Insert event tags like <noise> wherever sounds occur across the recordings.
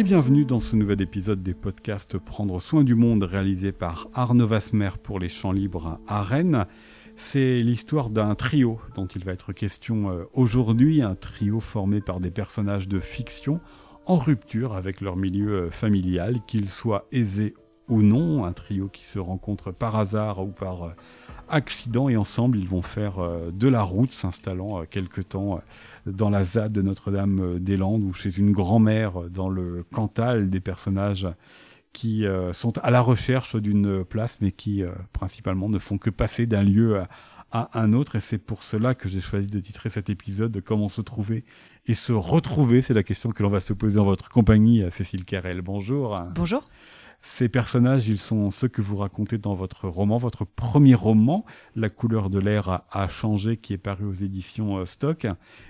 et bienvenue dans ce nouvel épisode des podcasts Prendre soin du monde réalisé par Arnaud Vasmer pour les Champs Libres à Rennes. C'est l'histoire d'un trio dont il va être question euh, aujourd'hui, un trio formé par des personnages de fiction en rupture avec leur milieu euh, familial, qu'ils soient aisés ou non, un trio qui se rencontre par hasard ou par euh, accident et ensemble ils vont faire de la route, s'installant quelque temps dans la ZAD de Notre-Dame-des-Landes ou chez une grand-mère dans le Cantal, des personnages qui euh, sont à la recherche d'une place, mais qui euh, principalement ne font que passer d'un lieu à, un autre. Et c'est pour cela que j'ai choisi de titrer cet épisode de Comment se trouver et se retrouver. C'est la question que l'on va se poser en votre compagnie, Cécile Carrel. Bonjour. Bonjour. Ces personnages, ils sont ceux que vous racontez dans votre roman, votre premier roman, La couleur de l'air a, changé, qui est paru aux éditions euh, Stock.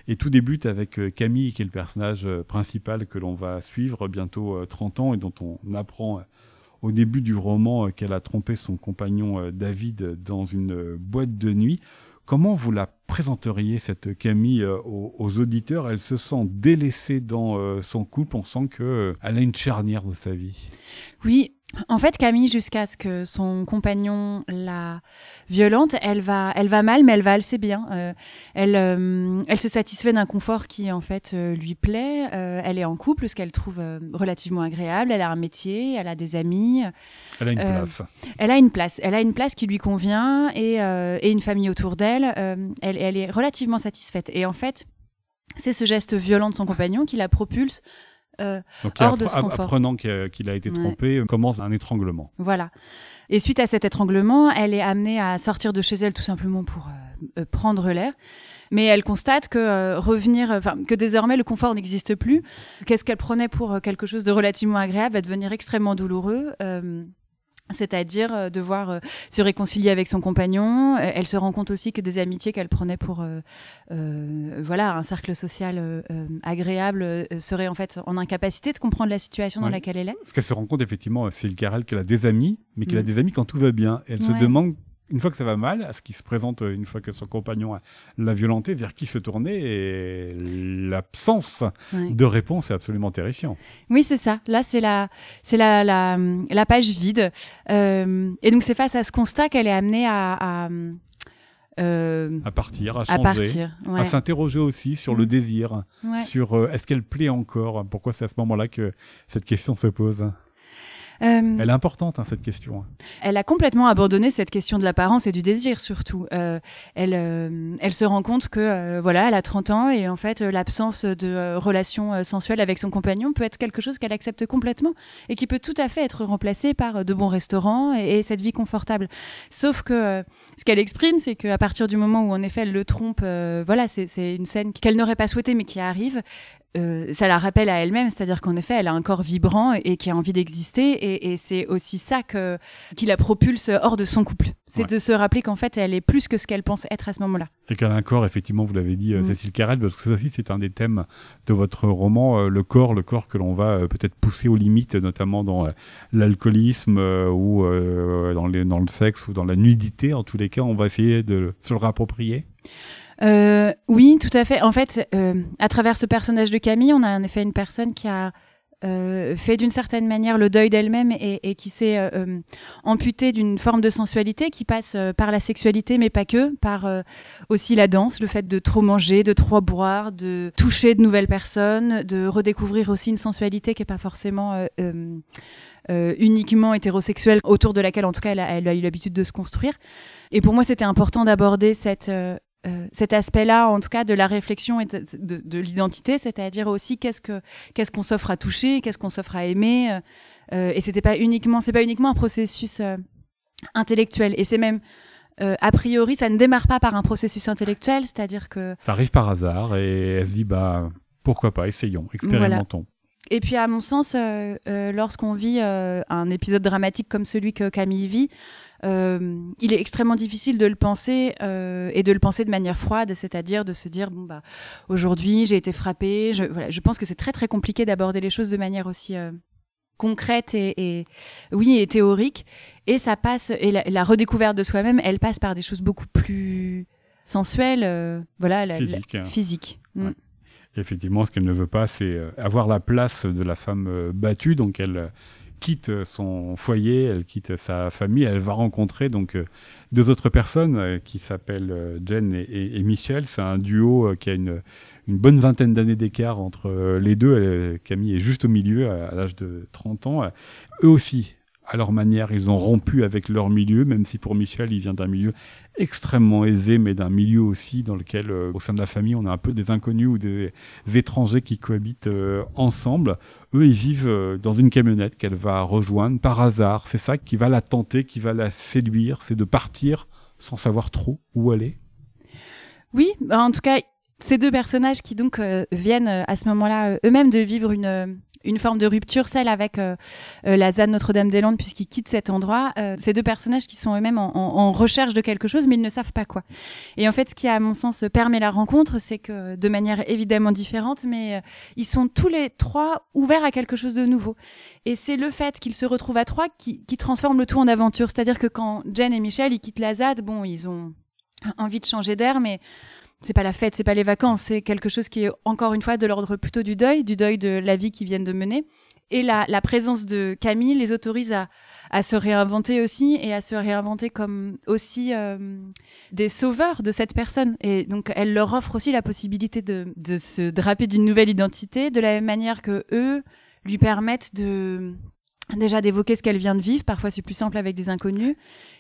Et tout débute avec euh, Camille, qui est le personnage euh, principal que l'on va suivre bientôt 30 ans et dont on apprend au début du roman qu'elle a trompé son compagnon David dans une boîte de nuit. Comment vous la présenteriez, cette Camille, aux, auditeurs? Elle se sent délaissée dans son couple, on sent qu'elle a une charnière de sa vie. Oui, en fait, Camille, jusqu'à ce que son compagnon la violente, elle va, elle va mal, mais elle va assez bien. Euh, elle, euh, elle se satisfait d'un confort qui en fait euh, lui plaît. elle est en couple, ce qu'elle trouve relativement agréable. Elle a un métier, elle a des amis. Elle a une place. Elle a une place. Elle a une place qui lui convient et, et une famille autour d'elle. elle, elle est relativement satisfaite. Et en fait, c'est ce geste violent de son compagnon qui la propulse euh, hors de ce confort. Apprenant qu'il a été trompé, euh, commence un étranglement. Voilà. Et suite à cet étranglement, elle est amenée à sortir de chez elle tout simplement pour euh, prendre l'air. Mais elle constate que revenir, enfin que désormais le confort n'existe plus. Qu'est-ce qu'elle prenait pour quelque chose de relativement agréable? Va devenir extrêmement douloureux c'est-à-dire euh, devoir euh, se réconcilier avec son compagnon. Euh, elle se rend compte aussi que des amitiés qu'elle prenait pour voilà un cercle social agréable seraient en fait en incapacité de comprendre la situation dans laquelle elle est. Parce qu'elle se rend compte effectivement, c'est le Carrel qu'elle a des amis, mais qu'elle a mm. des amis quand tout va bien. elle se demande une fois que ça va mal, à ce qui se présente une fois que son compagnon l'a violenté, vers qui se tourner et l'absence de réponse est absolument terrifiant. Oui, c'est ça. Là, c'est la, c'est la, la, la, page vide. Euh, et donc, c'est face à ce constat qu'elle est amenée à, à euh, à partir, à changer, à, s'interroger aussi sur le mm. désir, sur euh, est-ce qu'elle plaît encore? Pourquoi c'est à ce moment-là que cette question se pose? Euh, elle est importante, hein, cette question. Elle a complètement abandonné cette question de l'apparence et du désir, surtout. Euh, elle, euh, elle se rend compte que, voilà, elle a 30 ans et en fait, l'absence de relation sensuelle avec son compagnon peut être quelque chose qu'elle accepte complètement et qui peut tout à fait être remplacé par de bons restaurants et, cette vie confortable. Sauf que ce qu'elle exprime, c'est qu'à partir du moment où, en effet, elle le trompe, voilà, c'est une scène qu'elle n'aurait pas souhaitée mais qui arrive, euh, ça la rappelle à elle-même, c'est-à-dire qu'en effet, elle a un corps vibrant et, qui a envie d'exister, et, c'est aussi ça que, qui la propulse hors de son couple. C'est de se rappeler qu'en fait, elle est plus que ce qu'elle pense être à ce moment-là. Et qu'elle a un corps, effectivement, vous l'avez dit, euh, mm. Cécile Carrel, parce que ça aussi, c'est un des thèmes de votre roman, euh, le corps, le corps que l'on va peut-être pousser aux limites, notamment dans l'alcoolisme ou dans, les, dans le sexe ou dans la nudité. En tous les cas, on va essayer de se le réapproprier. Euh, oui, tout à fait. En fait, euh, à travers ce personnage de Camille, on a en effet une personne qui a euh, fait d'une certaine manière le deuil d'elle-même et, qui s'est euh, amputée d'une forme de sensualité qui passe par la sexualité, mais pas que, par aussi la danse, le fait de trop manger, de trop boire, de toucher de nouvelles personnes, de redécouvrir aussi une sensualité qui est pas forcément uniquement hétérosexuelle, autour de laquelle en tout cas elle a, elle a eu l'habitude de se construire. Et pour moi, c'était important d'aborder cette euh, cet aspect-là, en tout cas, de la réflexion et de, l'identité, c'est-à-dire aussi qu'est-ce que qu'est-ce qu'on s'offre à toucher, qu'est-ce qu'on s'offre à aimer, euh, euh, et c'était pas uniquement, c'est pas uniquement un processus intellectuel, et c'est même a priori, ça ne démarre pas par un processus intellectuel, c'est-à-dire que ça arrive par hasard et elle se dit bah pourquoi pas, essayons, expérimentons. Et puis, à mon sens, lorsqu'on vit un épisode dramatique comme celui que Camille vit, euh, il est extrêmement difficile de le penser euh, et de le penser de manière froide, c'est-à-dire de se dire bon bah aujourd'hui j'ai été frappée. Je, voilà, je pense que c'est très très compliqué d'aborder les choses de manière aussi euh, concrète et, et, oui et théorique. Et ça passe et la, redécouverte de soi-même, elle passe par des choses beaucoup plus sensuelles, voilà, physique. physique. Mm. effectivement, ce qu'elle ne veut pas, c'est avoir la place de la femme battue, donc elle quitte son foyer, elle quitte sa famille, elle va rencontrer donc deux autres personnes qui s'appellent Jen et, Michel. C'est un duo qui a une, bonne vingtaine d'années d'écart entre euh, les deux. Camille est juste au milieu, à, l'âge de 30 ans. Eux aussi, à leur manière, ils ont rompu avec leur milieu, même si pour Michel, il vient d'un milieu extrêmement aisé, mais d'un milieu aussi dans lequel, euh, au sein de la famille, on a un peu des inconnus ou des, étrangers qui cohabitent euh, ensemble. Eux, ils vivent dans une camionnette qu'elle va rejoindre par hasard. C'est ça qui va la tenter, qui va la séduire, c'est de partir sans savoir trop où aller. Oui, bah, en tout cas, ces deux personnages qui donc euh, viennent euh, à ce moment-là euh, eux-mêmes de vivre une une forme de rupture, celle avec la ZAD Notre-Dame-des-Landes, puisqu'ils quittent cet endroit. ces deux personnages qui sont eux-mêmes en, en, recherche de quelque chose, mais ils ne savent pas quoi. Et en fait, ce qui, à mon sens, permet la rencontre, c'est que, de manière évidemment différente, mais ils sont tous les trois ouverts à quelque chose de nouveau. Et c'est le fait qu'ils se retrouvent à trois qui, qui transforme le tout en aventure. C'est-à-dire que quand Jen et Michel, ils quittent la ZAD, bon, ils ont envie de changer d'air, mais c'est pas la fête, c'est pas les vacances, c'est quelque chose qui est encore une fois de l'ordre plutôt du deuil, du deuil de la vie qu'ils viennent de mener. Et la, la présence de Camille les autorise à, à, se réinventer aussi et à se réinventer comme aussi euh, des sauveurs de cette personne. Et donc elle leur offre aussi la possibilité de, de se draper d'une nouvelle identité, de la même manière que eux lui permettent de déjà d'évoquer ce qu'elle vient de vivre. Parfois c'est plus simple avec des inconnus,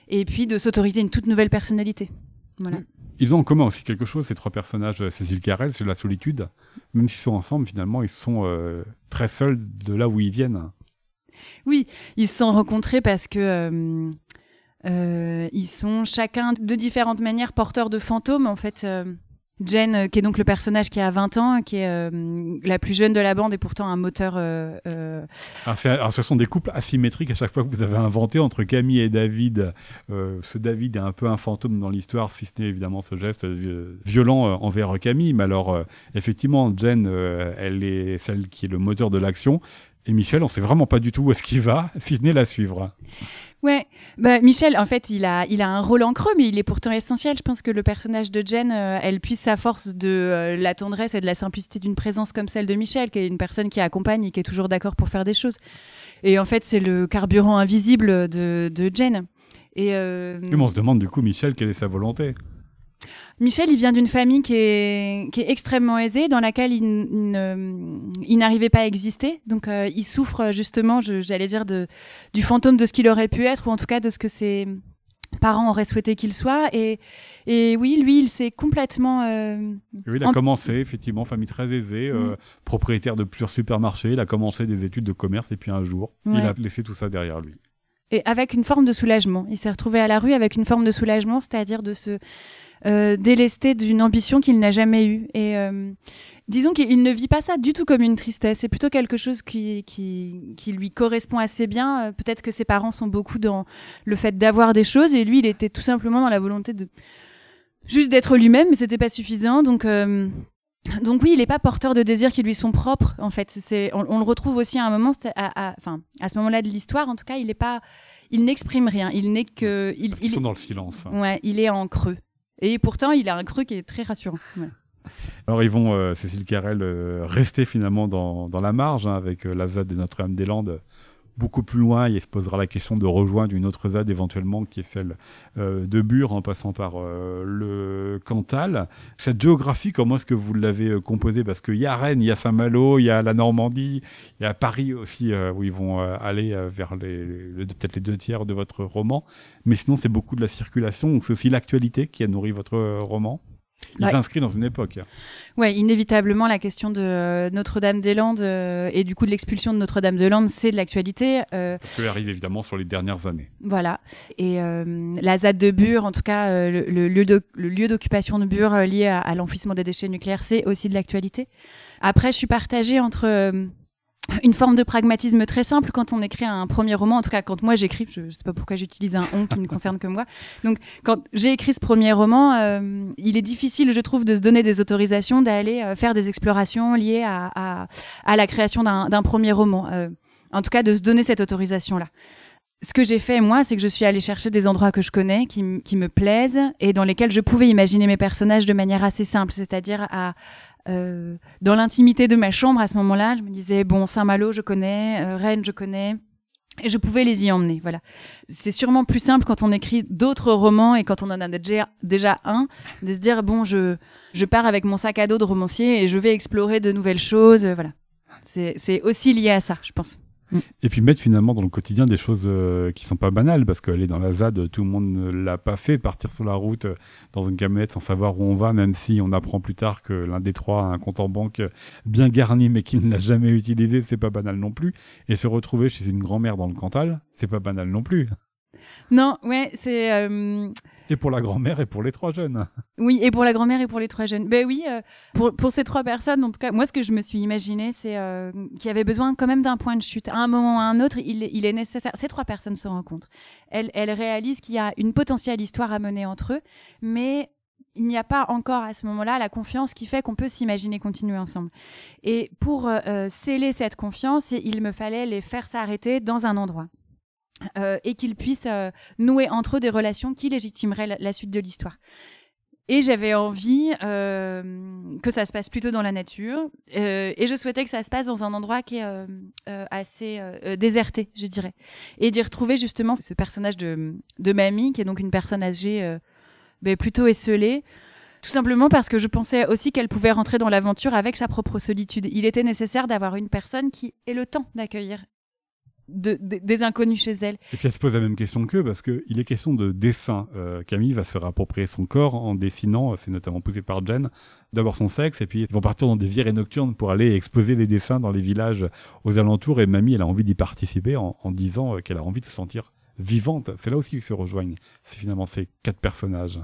et puis de s'autoriser une toute nouvelle personnalité. Voilà. Ils ont en commun aussi quelque chose, ces trois personnages, euh, Cécile Carrel, c'est la solitude. Même s'ils sont ensemble, finalement, ils sont euh, très seuls de là où ils viennent. Oui, ils se sont rencontrés parce que euh, ils sont chacun de différentes manières porteurs de fantômes. En fait, Jen, euh, qui est donc le personnage qui a 20 ans, qui est euh, la plus jeune de la bande et pourtant un moteur. Euh, alors, ce sont des couples asymétriques à chaque fois que vous avez inventé entre Camille et David. ce David est un peu un fantôme dans l'histoire, si ce n'est évidemment ce geste violent envers Camille. Mais alors, effectivement, Jen, elle est celle qui est le moteur de l'action. Et Michel, on sait vraiment pas du tout où est-ce qu'il va, <laughs> si ce n'est la suivre. Ouais, bah, Michel, en fait, il a, il a un rôle en creux, mais il est pourtant essentiel. Je pense que le personnage de Jen, euh, elle puise sa force de euh, la tendresse et de la simplicité d'une présence comme celle de Michel, qui est une personne qui accompagne et qui est toujours d'accord pour faire des choses. Et en fait, c'est le carburant invisible de, de Jen. Et euh... on se demande du coup, Michel, quelle est sa volonté? Michel, il vient d'une famille qui est, qui est extrêmement aisée, dans laquelle il, n'arrivait pas à exister. Donc, euh, il souffre justement, j'allais dire, de, du fantôme de ce qu'il aurait pu être, ou en tout cas de ce que ses parents auraient souhaité qu'il soit. Et, et oui, lui, il s'est complètement. Euh, oui, il a commencé, effectivement, famille très aisée, euh, mm. propriétaire de plusieurs supermarchés. Il a commencé des études de commerce, et puis un jour, il a laissé tout ça derrière lui. Et avec une forme de soulagement. Il s'est retrouvé à la rue avec une forme de soulagement, c'est-à-dire de se euh, délesté d'une ambition qu'il n'a jamais eue. Et euh, disons qu'il ne vit pas ça du tout comme une tristesse. C'est plutôt quelque chose qui, qui, qui lui correspond assez bien. Euh, peut-être que ses parents sont beaucoup dans le fait d'avoir des choses et lui, il était tout simplement dans la volonté de juste d'être lui-même, mais c'était pas suffisant. Donc donc oui, il n'est pas porteur de désirs qui lui sont propres. En fait, c'est on, le retrouve aussi à un moment, à, enfin à ce moment-là de l'histoire. En tout cas, il est pas, il n'exprime rien. Il n'est que, il, ils sont dans le silence. Ouais, il est en creux. Et pourtant, il a un creux qui est très rassurant. Alors ils vont, euh, Cécile Carrel, euh, rester finalement dans, dans la marge hein, avec euh, la ZAD de Notre-Dame-des-Landes beaucoup plus loin, il se posera la question de rejoindre une autre ZAD éventuellement qui est celle euh, de Bure en passant par euh, le Cantal. Cette géographie, comment est-ce que vous l'avez euh, composée? Parce qu'il y a Rennes, il y a Saint-Malo, il y a la Normandie, il y a Paris aussi où ils vont aller vers les, peut-être les deux tiers de votre roman. Mais sinon, c'est beaucoup de la circulation. C'est aussi l'actualité qui a nourri votre roman? Il s'inscrit dans une époque. Ouais, inévitablement, la question de euh, Notre-Dame-des-Landes euh, et du coup de l'expulsion de Notre-Dame-des-Landes, c'est de l'actualité. Euh, Ça arrive évidemment sur les dernières années. Voilà. Et la ZAD de Bure, en tout cas, le, lieu d'occupation de Bure lié à, à l'enfouissement des déchets nucléaires, c'est aussi de l'actualité. Après, je suis partagée entre une forme de pragmatisme très simple quand on écrit un premier roman. En tout cas, quand moi j'écris, je, ne sais pas pourquoi j'utilise un on qui ne concerne que moi. Donc, quand j'ai écrit ce premier roman, euh, il est difficile, je trouve, de se donner des autorisations d'aller euh, faire des explorations liées à, la création d'un premier roman. Euh, en tout cas, de se donner cette autorisation-là. Ce que j'ai fait, moi, c'est que je suis allée chercher des endroits que je connais, qui me plaisent, et dans lesquels je pouvais imaginer mes personnages de manière assez simple, c'est-à-dire à, dans l'intimité de ma chambre à ce moment-là, je me disais bon Saint-Malo je connais, Rennes je connais, et je pouvais les y emmener. Voilà. C'est sûrement plus simple quand on écrit d'autres romans et quand on en a déjà, déjà un, de se dire bon, je, je pars avec mon sac à dos de romancier et je vais explorer de nouvelles choses. Voilà. C'est aussi lié à ça, je pense. Et puis mettre finalement dans le quotidien des choses euh, qui sont pas banales, parce qu'aller dans la ZAD, tout le monde ne l'a pas fait, partir sur la route euh, dans une camionnette sans savoir où on va, même si on apprend plus tard que l'un des trois a un compte en banque bien garni mais qu'il ne l'a jamais <laughs> utilisé, c'est pas banal non plus. Et se retrouver chez une grand-mère dans le Cantal, c'est pas banal non plus. Non, ouais, c'est. Euh, et pour la grand-mère et pour les trois jeunes. Oui, et pour la grand-mère et pour les trois jeunes. Ben oui, euh, pour, pour ces trois personnes, en tout cas, moi, ce que je me suis imaginé, c'est euh, qu'il y avait besoin quand même d'un point de chute. À un moment ou à un autre, il, il est nécessaire. Ces trois personnes se rencontrent. Elles, elles réalisent qu'il y a une potentielle histoire à mener entre eux, mais il n'y a pas encore à ce moment-là la confiance qui fait qu'on peut s'imaginer continuer ensemble. Et pour sceller cette confiance, il me fallait les faire s'arrêter dans un endroit. Euh, et qu'ils puissent euh, nouer entre eux des relations qui légitimeraient la, suite de l'histoire. Et j'avais envie euh, que ça se passe plutôt dans la nature, et je souhaitais que ça se passe dans un endroit qui est assez déserté, je dirais, et d'y retrouver justement ce personnage de, mamie, qui est donc une personne âgée, mais plutôt esselée, tout simplement parce que je pensais aussi qu'elle pouvait rentrer dans l'aventure avec sa propre solitude. Il était nécessaire d'avoir une personne qui ait le temps d'accueillir des inconnus chez elle. Et puis elle se pose la même question qu'eux parce qu'il est question de dessin. Euh, Camille va se réapproprier son corps en dessinant, c'est notamment poussé par Jen, d'abord son sexe et puis ils vont partir dans des virées nocturnes pour aller exposer les dessins dans les villages aux alentours et Mamie elle a envie d'y participer en, disant euh, qu'elle a envie de se sentir vivante. C'est là aussi qu'ils se rejoignent. C'est finalement ces quatre personnages.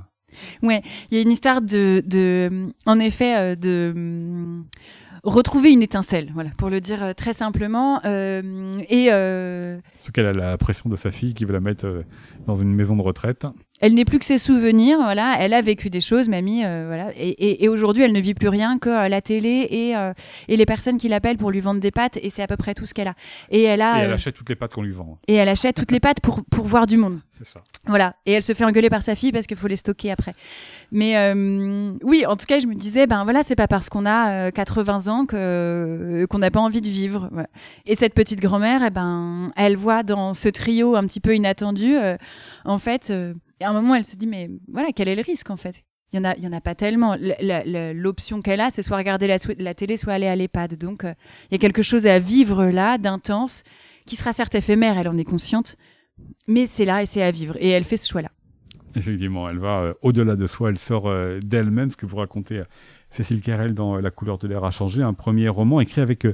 Ouais, il y a une histoire de, de en effet, euh, de retrouver une étincelle, voilà, pour le dire euh, très simplement. Euh, et euh... Surtout qu'elle a la pression de sa fille qui veut la mettre euh, dans une maison de retraite. Elle n'est plus que ses souvenirs, voilà. Elle a vécu des choses, mamie, voilà. Et, et, et aujourd'hui, elle ne vit plus rien que la télé et, et les personnes qui l'appellent pour lui vendre des pâtes, et c'est à peu près tout ce qu'elle a. Et elle a. Et elle achète toutes les pâtes qu'on lui vend. Et elle achète toutes les pâtes pour pour voir du monde. C'est ça. Voilà. Et elle se fait engueuler par sa fille parce qu'il faut les stocker après. Mais oui, en tout cas, je me disais, ben voilà, c'est pas parce qu'on a 80 que qu'on n'a pas envie de vivre. Et cette petite grand-mère, eh ben, elle voit dans ce trio un petit peu inattendu, euh, en fait, euh, à un moment, elle se dit, mais voilà, quel est le risque en fait? Il y en a, il y en a pas tellement. L'option qu'elle a, c'est soit regarder la, télé, soit aller à l'EHPAD. Donc, il y a quelque chose à vivre là, d'intense, qui sera certes éphémère, elle en est consciente, mais c'est là et c'est à vivre. Et elle fait ce choix-là. Effectivement, elle va euh, au-delà de soi, elle sort euh, d'elle-même, ce que vous racontez, euh, Cécile Carrel, dans La couleur de l'air a changé, un premier roman écrit avec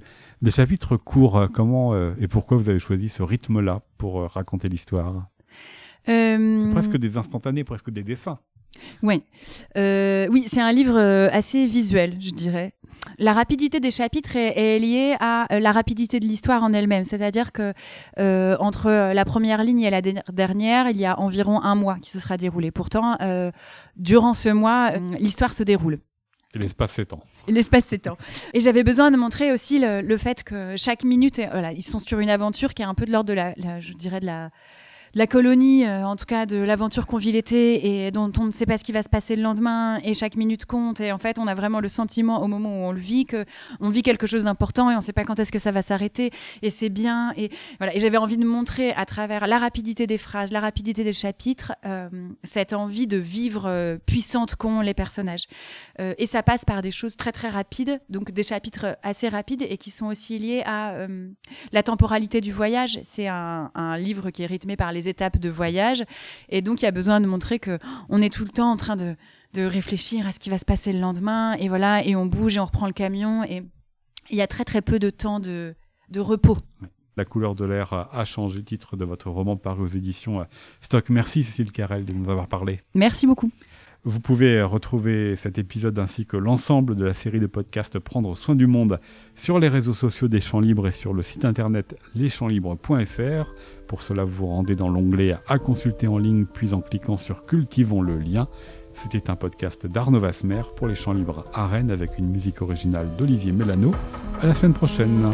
des chapitres courts. Comment et pourquoi vous avez choisi ce rythme-là pour raconter l'histoire? Presque des instantanés, presque des dessins. Oui, oui, c'est un livre assez visuel, je dirais la rapidité des chapitres est, liée à euh, la rapidité de l'histoire en elle-même. C'est-à-dire que euh, entre la première ligne et la dernière, il y a environ un mois qui se sera déroulé. Pourtant, euh, durant ce mois, l'histoire se déroule. Et l'espace s'étend. L'espace s'étend. Et j'avais besoin de montrer aussi le, fait que chaque minute, voilà, ils sont sur une aventure qui est un peu de l'ordre de la, je dirais de la la colonie, euh, en tout cas de l'aventure qu'on vit l'été et dont on ne sait pas ce qui va se passer le lendemain et chaque minute compte. Et en fait on a vraiment le sentiment au moment où on le vit que on vit quelque chose d'important et on ne sait pas quand est-ce que ça va s'arrêter. Et c'est bien. Et voilà. Et j'avais envie de montrer à travers la rapidité des phrases, la rapidité des chapitres euh, cette envie de vivre euh, puissante qu'ont les personnages. Et ça passe par des choses très très rapides. Donc des chapitres assez rapides et qui sont aussi liés à la temporalité du voyage. C'est un, un livre qui est rythmé par les étapes de voyage. Et donc, il y a besoin de montrer que on est tout le temps en train de, de réfléchir à ce qui va se passer le lendemain. Et voilà, et on bouge et on reprend le camion. Et il y a très, très peu de temps de, de repos. La couleur de l'air a changé, titre de votre roman paru aux éditions Stock. Merci Cécile Carrel de nous avoir parlé. Merci beaucoup. Vous pouvez retrouver cet épisode ainsi que l'ensemble de la série de podcasts Prendre soin du monde sur les réseaux sociaux des Champs Libres et sur le site internet leschampslibres.fr. Pour cela, vous vous rendez dans l'onglet à consulter en ligne, puis en cliquant sur Cultivons le lien. C'était un podcast d'Arnaud Vasmer pour les Champs Libres à Rennes avec une musique originale d'Olivier Mélano. À la semaine prochaine.